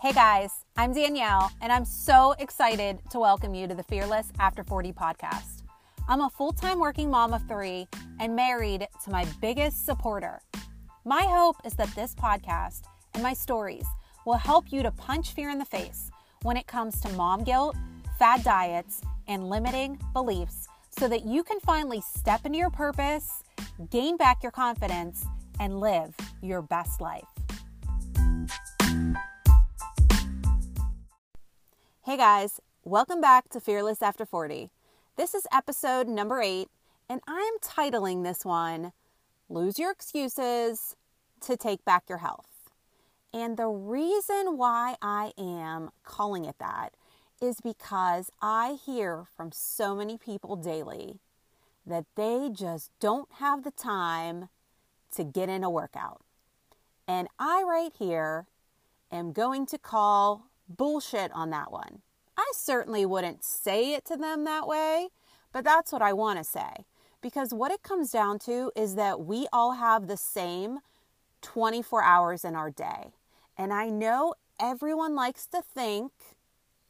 Hey guys, I'm Danielle, and I'm so excited to welcome you to the Fearless After 40 podcast. I'm a full time working mom of three and married to my biggest supporter. My hope is that this podcast and my stories will help you to punch fear in the face when it comes to mom guilt, fad diets, and limiting beliefs so that you can finally step into your purpose, gain back your confidence, and live your best life. Hey guys, welcome back to Fearless After 40. This is episode number eight, and I'm titling this one Lose Your Excuses to Take Back Your Health. And the reason why I am calling it that is because I hear from so many people daily that they just don't have the time to get in a workout. And I, right here, am going to call bullshit on that one. I certainly wouldn't say it to them that way, but that's what I want to say. Because what it comes down to is that we all have the same 24 hours in our day. And I know everyone likes to think,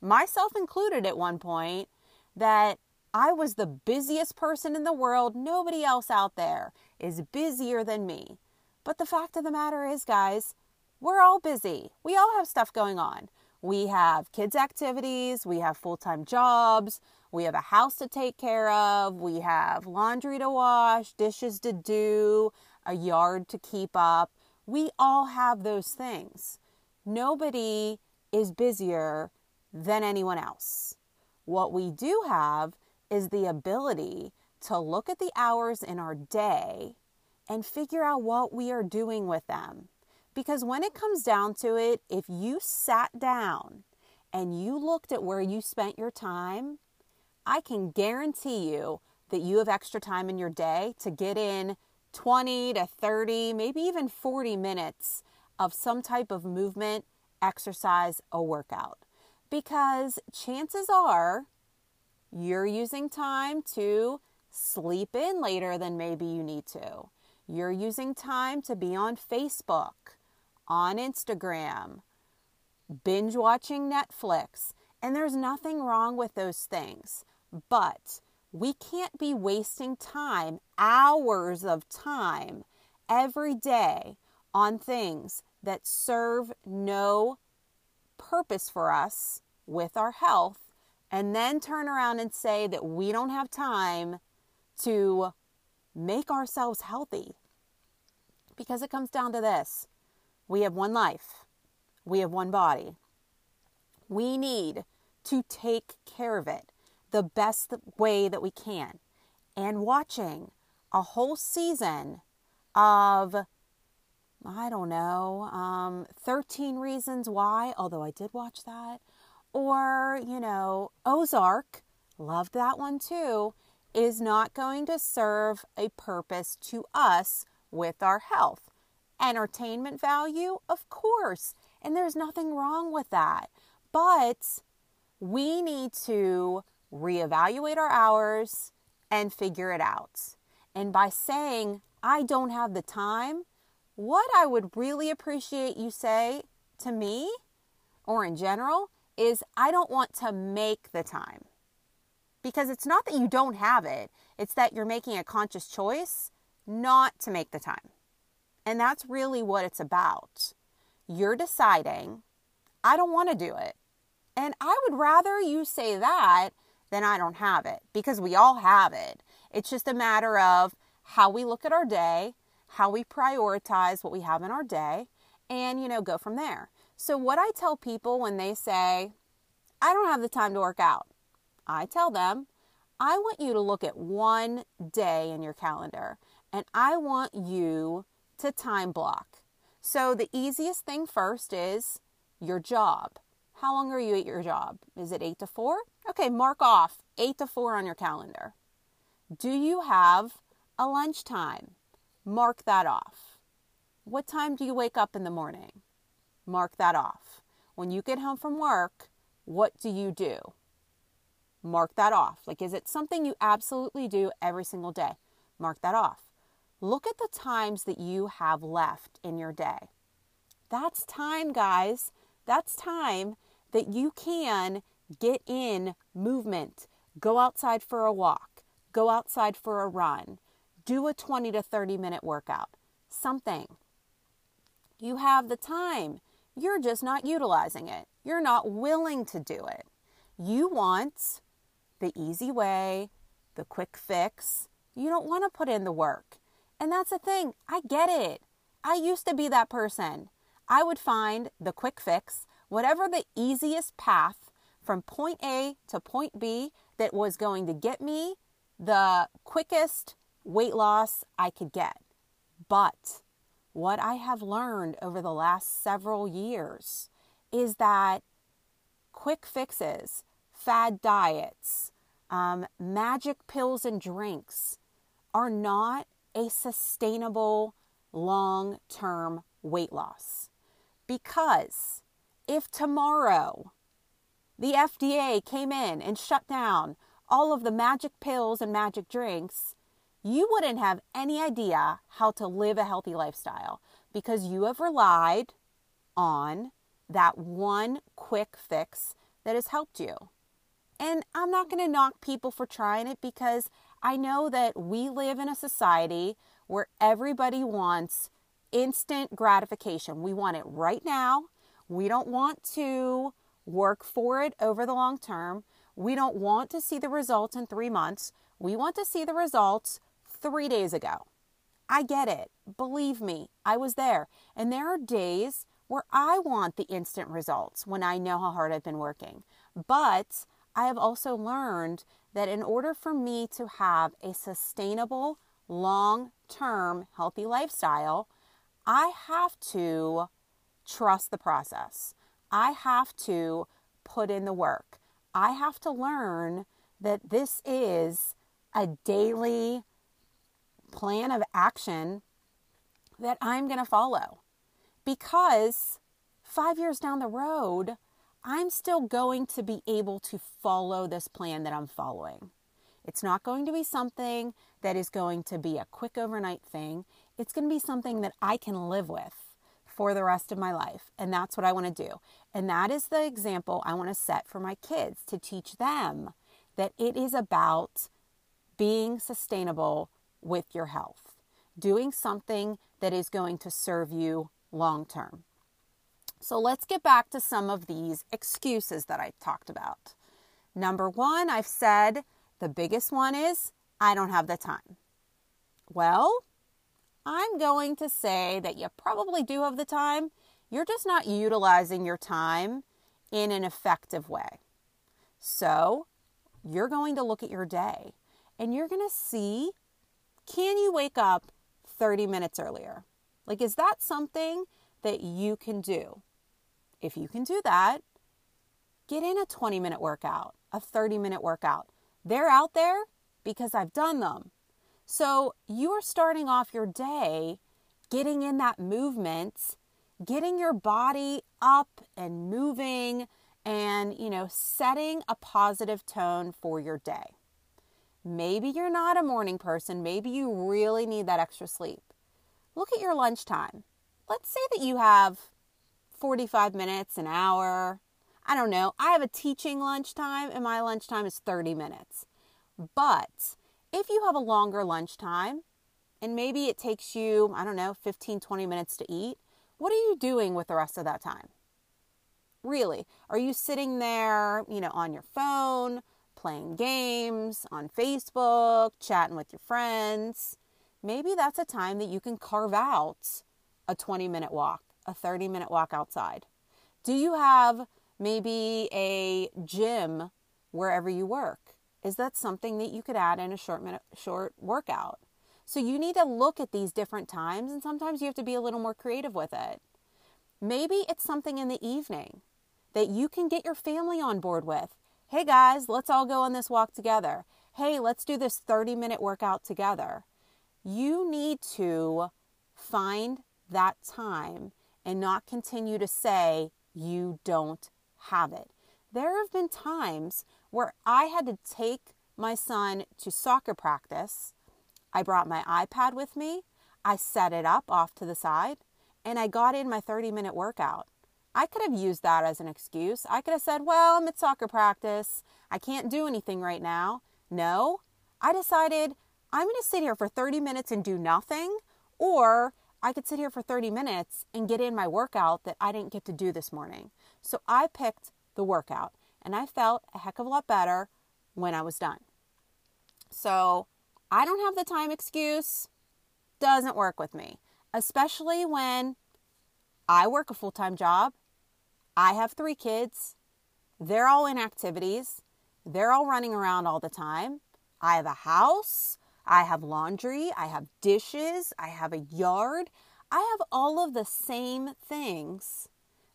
myself included at one point, that I was the busiest person in the world. Nobody else out there is busier than me. But the fact of the matter is, guys, we're all busy. We all have stuff going on. We have kids' activities, we have full time jobs, we have a house to take care of, we have laundry to wash, dishes to do, a yard to keep up. We all have those things. Nobody is busier than anyone else. What we do have is the ability to look at the hours in our day and figure out what we are doing with them. Because when it comes down to it, if you sat down and you looked at where you spent your time, I can guarantee you that you have extra time in your day to get in 20 to 30, maybe even 40 minutes of some type of movement, exercise, or workout. Because chances are you're using time to sleep in later than maybe you need to. You're using time to be on Facebook on Instagram, binge watching Netflix, and there's nothing wrong with those things. But we can't be wasting time, hours of time, every day on things that serve no purpose for us with our health, and then turn around and say that we don't have time to make ourselves healthy. Because it comes down to this we have one life, we have one body. We need to take care of it the best way that we can. And watching a whole season of, I don't know, um, 13 Reasons Why, although I did watch that, or, you know, Ozark, loved that one too, is not going to serve a purpose to us with our health entertainment value? Of course. And there's nothing wrong with that. But we need to reevaluate our hours and figure it out. And by saying, I don't have the time, what I would really appreciate you say to me or in general is, I don't want to make the time. Because it's not that you don't have it, it's that you're making a conscious choice not to make the time. And that's really what it's about. You're deciding, I don't want to do it. And I would rather you say that than I don't have it because we all have it. It's just a matter of how we look at our day, how we prioritize what we have in our day, and, you know, go from there. So, what I tell people when they say, I don't have the time to work out, I tell them, I want you to look at one day in your calendar and I want you to time block. So the easiest thing first is your job. How long are you at your job? Is it 8 to 4? Okay, mark off 8 to 4 on your calendar. Do you have a lunchtime? Mark that off. What time do you wake up in the morning? Mark that off. When you get home from work, what do you do? Mark that off. Like, is it something you absolutely do every single day? Mark that off. Look at the times that you have left in your day. That's time, guys, That's time that you can get in movement, go outside for a walk, go outside for a run, do a 20 to 30 minute workout, something. You have the time. You're just not utilizing it. You're not willing to do it. You want the easy way, the quick fix. You don't want to put in the work. And that's the thing. I get it. I used to be that person. I would find the quick fix, whatever the easiest path from point A to point B that was going to get me the quickest weight loss I could get. But what I have learned over the last several years is that quick fixes, fad diets, um, magic pills and drinks are not a sustainable long term weight loss. Because if tomorrow the FDA came in and shut down all of the magic pills and magic drinks, you wouldn't have any idea how to live a healthy lifestyle because you have relied on that one quick fix that has helped you. And I'm not going to knock people for trying it because I know that we live in a society where everybody wants instant gratification. We want it right now. We don't want to work for it over the long term. We don't want to see the results in three months. We want to see the results three days ago. I get it. Believe me, I was there. And there are days where I want the instant results when I know how hard I've been working. But I have also learned that in order for me to have a sustainable, long term healthy lifestyle, I have to trust the process. I have to put in the work. I have to learn that this is a daily plan of action that I'm going to follow. Because five years down the road, I'm still going to be able to follow this plan that I'm following. It's not going to be something that is going to be a quick overnight thing. It's going to be something that I can live with for the rest of my life. And that's what I want to do. And that is the example I want to set for my kids to teach them that it is about being sustainable with your health, doing something that is going to serve you long term. So let's get back to some of these excuses that I talked about. Number one, I've said the biggest one is I don't have the time. Well, I'm going to say that you probably do have the time. You're just not utilizing your time in an effective way. So, you're going to look at your day and you're going to see can you wake up 30 minutes earlier? Like, is that something that you can do? If you can do that, get in a 20 minute workout, a 30 minute workout. They're out there because I've done them. So you're starting off your day getting in that movement, getting your body up and moving and, you know, setting a positive tone for your day. Maybe you're not a morning person. Maybe you really need that extra sleep. Look at your lunchtime. Let's say that you have 45 minutes, an hour. I don't know. I have a teaching lunchtime and my lunchtime is 30 minutes. But if you have a longer lunchtime and maybe it takes you, I don't know, 15, 20 minutes to eat, what are you doing with the rest of that time? Really? Are you sitting there, you know, on your phone? playing games on Facebook, chatting with your friends. Maybe that's a time that you can carve out a 20 minute walk, a 30 minute walk outside. Do you have maybe a gym wherever you work? Is that something that you could add in a short minute short workout? So you need to look at these different times and sometimes you have to be a little more creative with it. Maybe it's something in the evening that you can get your family on board with hey guys, let's all go on this walk together. Hey, let's do this 30 minute workout together. You need to find that time and not continue to say you don't have it. There have been times where I had to take my son to soccer practice. I brought my iPad with me, I set it up off to the side, and I got in my 30 minute workout. I could have used that as an excuse. I could have said, Well, I'm at soccer practice. I can't do anything right now. No, I decided I'm going to sit here for 30 minutes and do nothing, or I could sit here for 30 minutes and get in my workout that I didn't get to do this morning. So I picked the workout and I felt a heck of a lot better when I was done. So I don't have the time excuse. Doesn't work with me, especially when I work a full time job. I have three kids. They're all in activities. They're all running around all the time. I have a house. I have laundry. I have dishes. I have a yard. I have all of the same things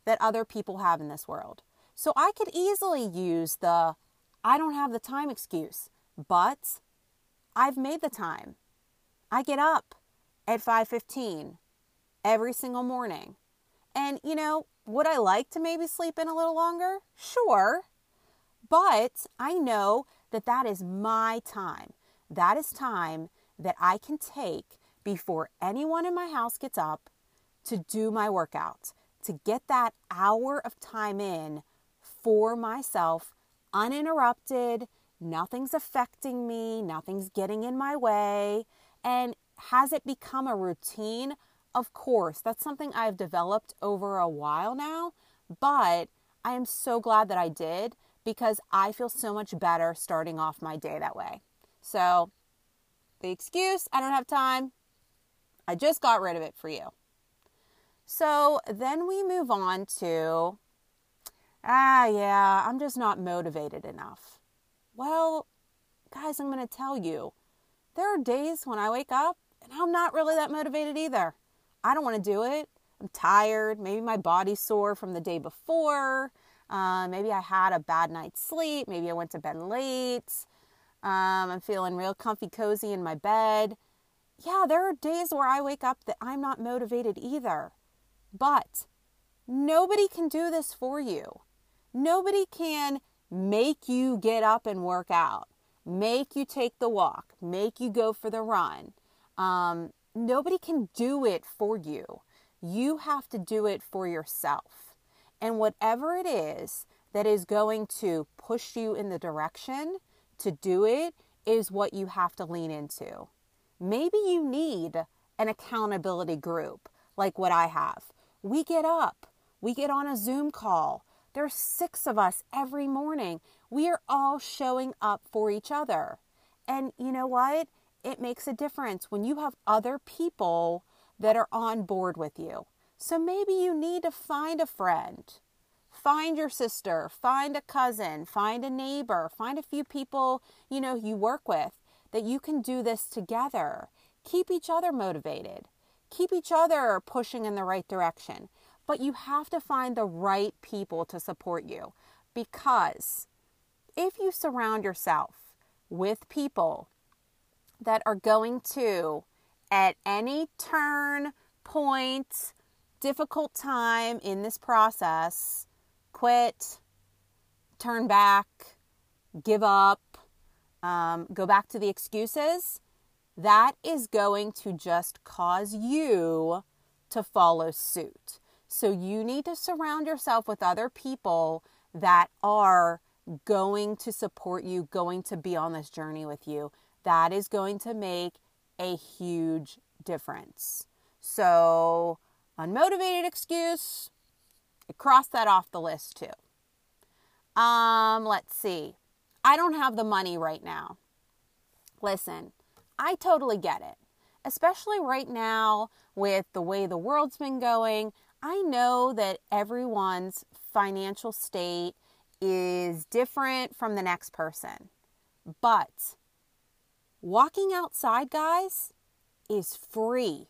that other people have in this world. So I could easily use the I don't have the time excuse, but I've made the time. I get up at 5:15 every single morning. And you know, would I like to maybe sleep in a little longer? Sure. But I know that that is my time. That is time that I can take before anyone in my house gets up to do my workout, to get that hour of time in for myself, uninterrupted. Nothing's affecting me, nothing's getting in my way. And has it become a routine? Of course, that's something I've developed over a while now, but I am so glad that I did because I feel so much better starting off my day that way. So, the excuse, I don't have time, I just got rid of it for you. So then we move on to, ah, yeah, I'm just not motivated enough. Well, guys, I'm going to tell you, there are days when I wake up and I'm not really that motivated either. I don't want to do it. I'm tired. Maybe my body's sore from the day before. Uh, maybe I had a bad night's sleep. Maybe I went to bed late. Um, I'm feeling real comfy, cozy in my bed. Yeah, there are days where I wake up that I'm not motivated either. But nobody can do this for you. Nobody can make you get up and work out, make you take the walk, make you go for the run. Um, nobody can do it for you. You have to do it for yourself. And whatever it is that is going to push you in the direction to do it is what you have to lean into. Maybe you need an accountability group like what I have. We get up, we get on a Zoom call. There's six of us every morning. We are all showing up for each other. And you know what? It makes a difference when you have other people that are on board with you. So maybe you need to find a friend. Find your sister, find a cousin, find a neighbor, find a few people, you know, you work with that you can do this together. Keep each other motivated. Keep each other pushing in the right direction. But you have to find the right people to support you because if you surround yourself with people that are going to, at any turn, point, difficult time in this process, quit, turn back, give up, um, go back to the excuses, that is going to just cause you to follow suit. So you need to surround yourself with other people that are going to support you, going to be on this journey with you. That is going to make a huge difference. So, unmotivated excuse, I crossed that off the list too. Um, let's see. I don't have the money right now. Listen, I totally get it. Especially right now with the way the world's been going. I know that everyone's financial state is different from the next person. But walking outside, guys, is free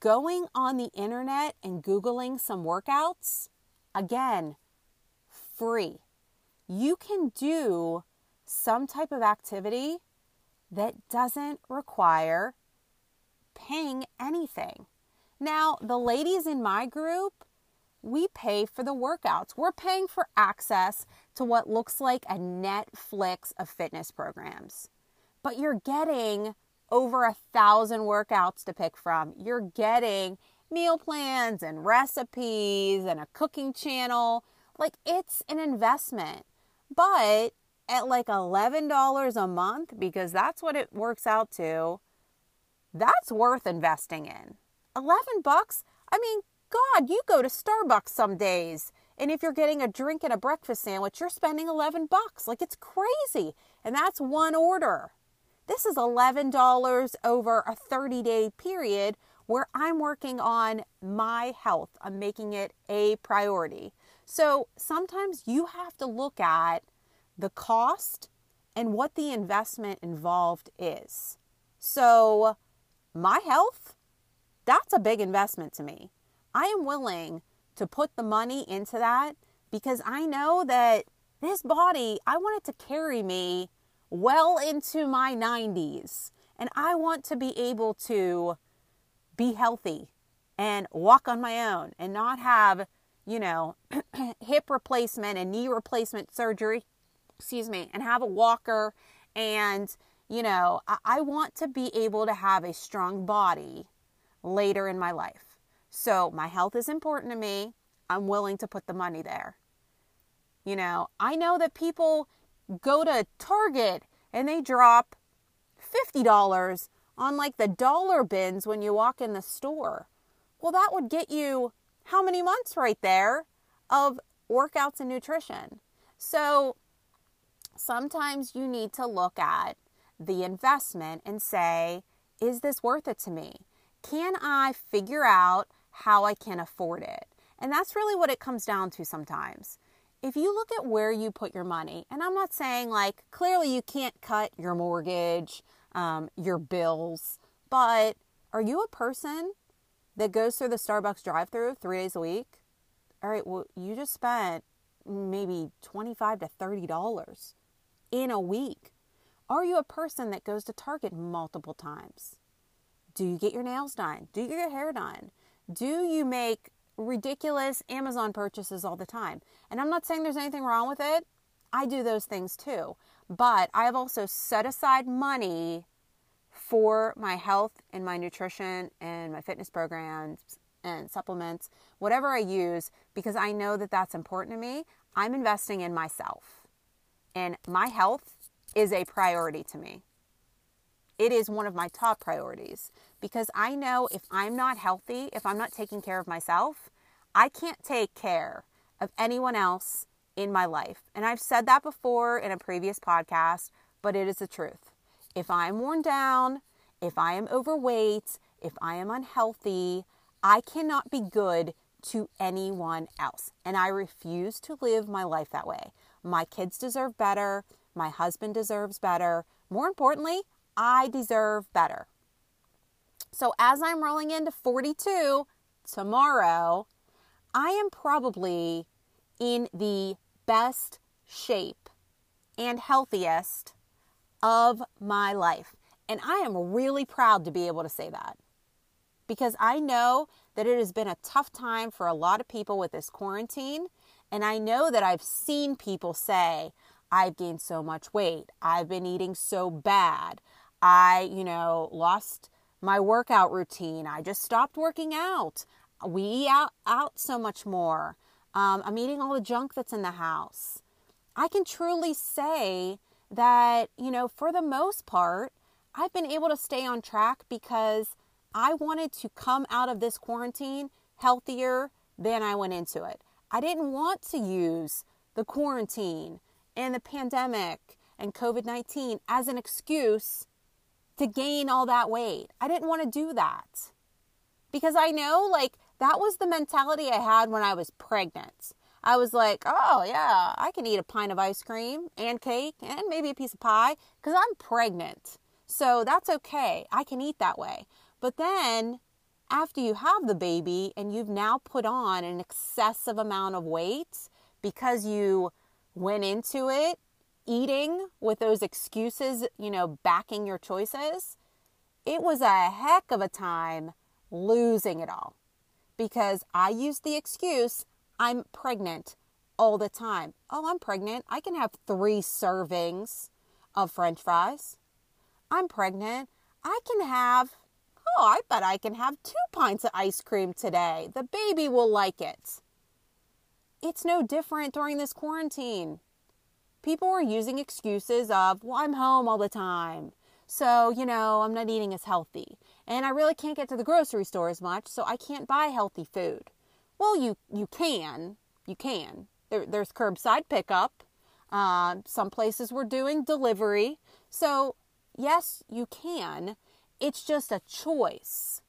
going on the internet and Googling some workouts, again, free. You can do some type of activity that doesn't require paying anything. Now, the ladies in my group, we pay for the workouts. We're paying for access to what looks like a Netflix of fitness programs. But you're getting over a thousand workouts to pick from. You're getting meal plans and recipes and a cooking channel. Like it's an investment. But at like $11 a month, because that's what it works out to, that's worth investing in. 11 bucks? I mean, God, you go to Starbucks some days. And if you're getting a drink and a breakfast sandwich, you're spending 11 bucks. Like it's crazy. And that's one order. This is $11 over a 30 day period where I'm working on my health. I'm making it a priority. So sometimes you have to look at the cost and what the investment involved is. So, my health, that's a big investment to me. I am willing to put the money into that because I know that this body, I want it to carry me well into my 90s. And I want to be able to be healthy and walk on my own and not have, you know, hip replacement and knee replacement surgery, excuse me, and have a walker. And, you know, I, want to be able to have a strong body later in my life. So my health is important to me. I'm willing to put the money there. You know, I know that people go to Target and they drop $50 on like the dollar bins when you walk in the store. Well, that would get you how many months right there of workouts and nutrition? So sometimes you need to look at the investment and say, is this worth it to me? Can I figure out how I can afford it? And that's really what it comes down to sometimes. If you look at where you put your money, and I'm not saying like clearly you can't cut your mortgage, um, your bills, but are you a person that goes through the Starbucks drive through three days a week? All right, well, you just spent maybe 25 to $30 in a week. Are you a person that goes to Target multiple times? Do you get your nails done? Do you get your hair done? Do you make ridiculous Amazon purchases all the time? And I'm not saying there's anything wrong with it. I do those things too. But I have also set aside money for my health and my nutrition and my fitness programs and supplements, whatever I use, because I know that that's important to me. I'm investing in myself. And my health is a priority to me. It is one of my top priorities because I know if I'm not healthy, if I'm not taking care of myself, I can't take care of anyone else in my life. And I've said that before in a previous podcast, but it is the truth. If I'm worn down, if I am overweight, if I am unhealthy, I cannot be good to anyone else. And I refuse to live my life that way. My kids deserve better. My husband deserves better. More importantly, I deserve better. So as I'm rolling into 42 tomorrow, I am probably in the best shape and healthiest of my life. And I am really proud to be able to say that because I know that it has been a tough time for a lot of people with this quarantine. And I know that I've seen people say, I've gained so much weight. I've been eating so bad. I, you know, lost my workout routine. I just stopped working out. We eat out, out so much more. Um, I'm eating all the junk that's in the house. I can truly say that, you know, for the most part, I've been able to stay on track because I wanted to come out of this quarantine healthier than I went into it. I didn't want to use the quarantine and the pandemic and COVID 19 as an excuse to gain all that weight. I didn't want to do that because I know, like, that was the mentality I had when I was pregnant. I was like, oh, yeah, I can eat a pint of ice cream and cake and maybe a piece of pie because I'm pregnant. So that's okay. I can eat that way. But then after you have the baby and you've now put on an excessive amount of weight because you went into it eating with those excuses, you know, backing your choices, it was a heck of a time losing it all because I used the excuse I'm pregnant all the time. Oh, I'm pregnant. I can have three servings of french fries. I'm pregnant. I can have, oh, I bet I can have two pints of ice cream today. The baby will like it. It's no different during this quarantine. People are using excuses of, well, I'm home all the time. So, you know, I'm not eating as healthy. And I really can't get to the grocery store as much, so I can't buy healthy food. Well, you, you can. You can. There, there's curbside pickup. Uh, some places were doing delivery. So, yes, you can. It's just a choice.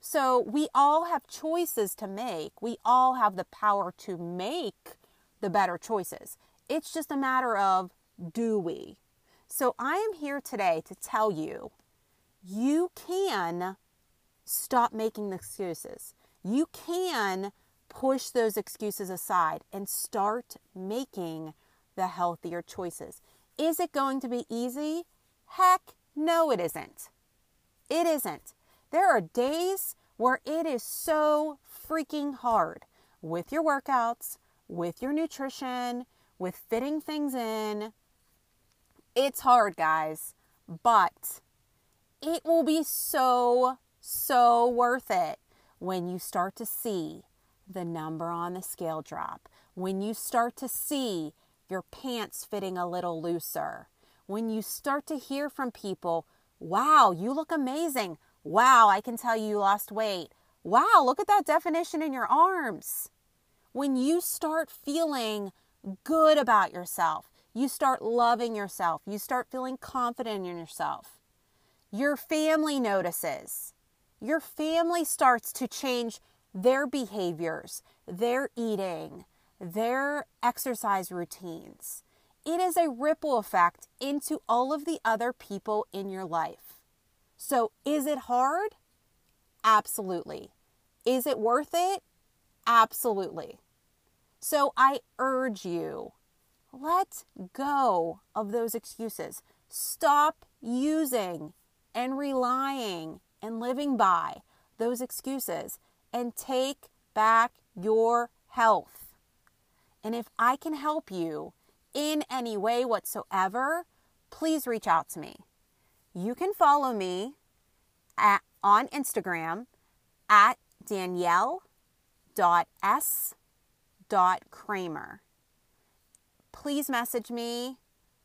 So, we all have choices to make. We all have the power to make the better choices. It's just a matter of do we? So, I am here today to tell you you can stop making excuses. You can push those excuses aside and start making the healthier choices. Is it going to be easy? Heck, no, it isn't. It isn't. There are days where it is so freaking hard with your workouts, with your nutrition, with fitting things in. It's hard, guys, but it will be so, so worth it when you start to see the number on the scale drop, when you start to see your pants fitting a little looser, when you start to hear from people, wow, you look amazing. Wow, I can tell you lost weight. Wow, look at that definition in your arms. When you start feeling good about yourself, you start loving yourself, you start feeling confident in yourself. Your family notices. Your family starts to change their behaviors, their eating, their exercise routines. It is a ripple effect into all of the other people in your life. So, is it hard? Absolutely. Is it worth it? Absolutely. So, I urge you let go of those excuses. Stop using and relying and living by those excuses and take back your health. And if I can help you in any way whatsoever, please reach out to me. You can follow me at, on Instagram at danielle.s.kramer. Please message me.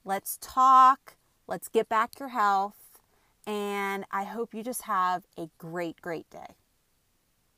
Let's talk. Let's get back your health. And I hope you just have a great, great day.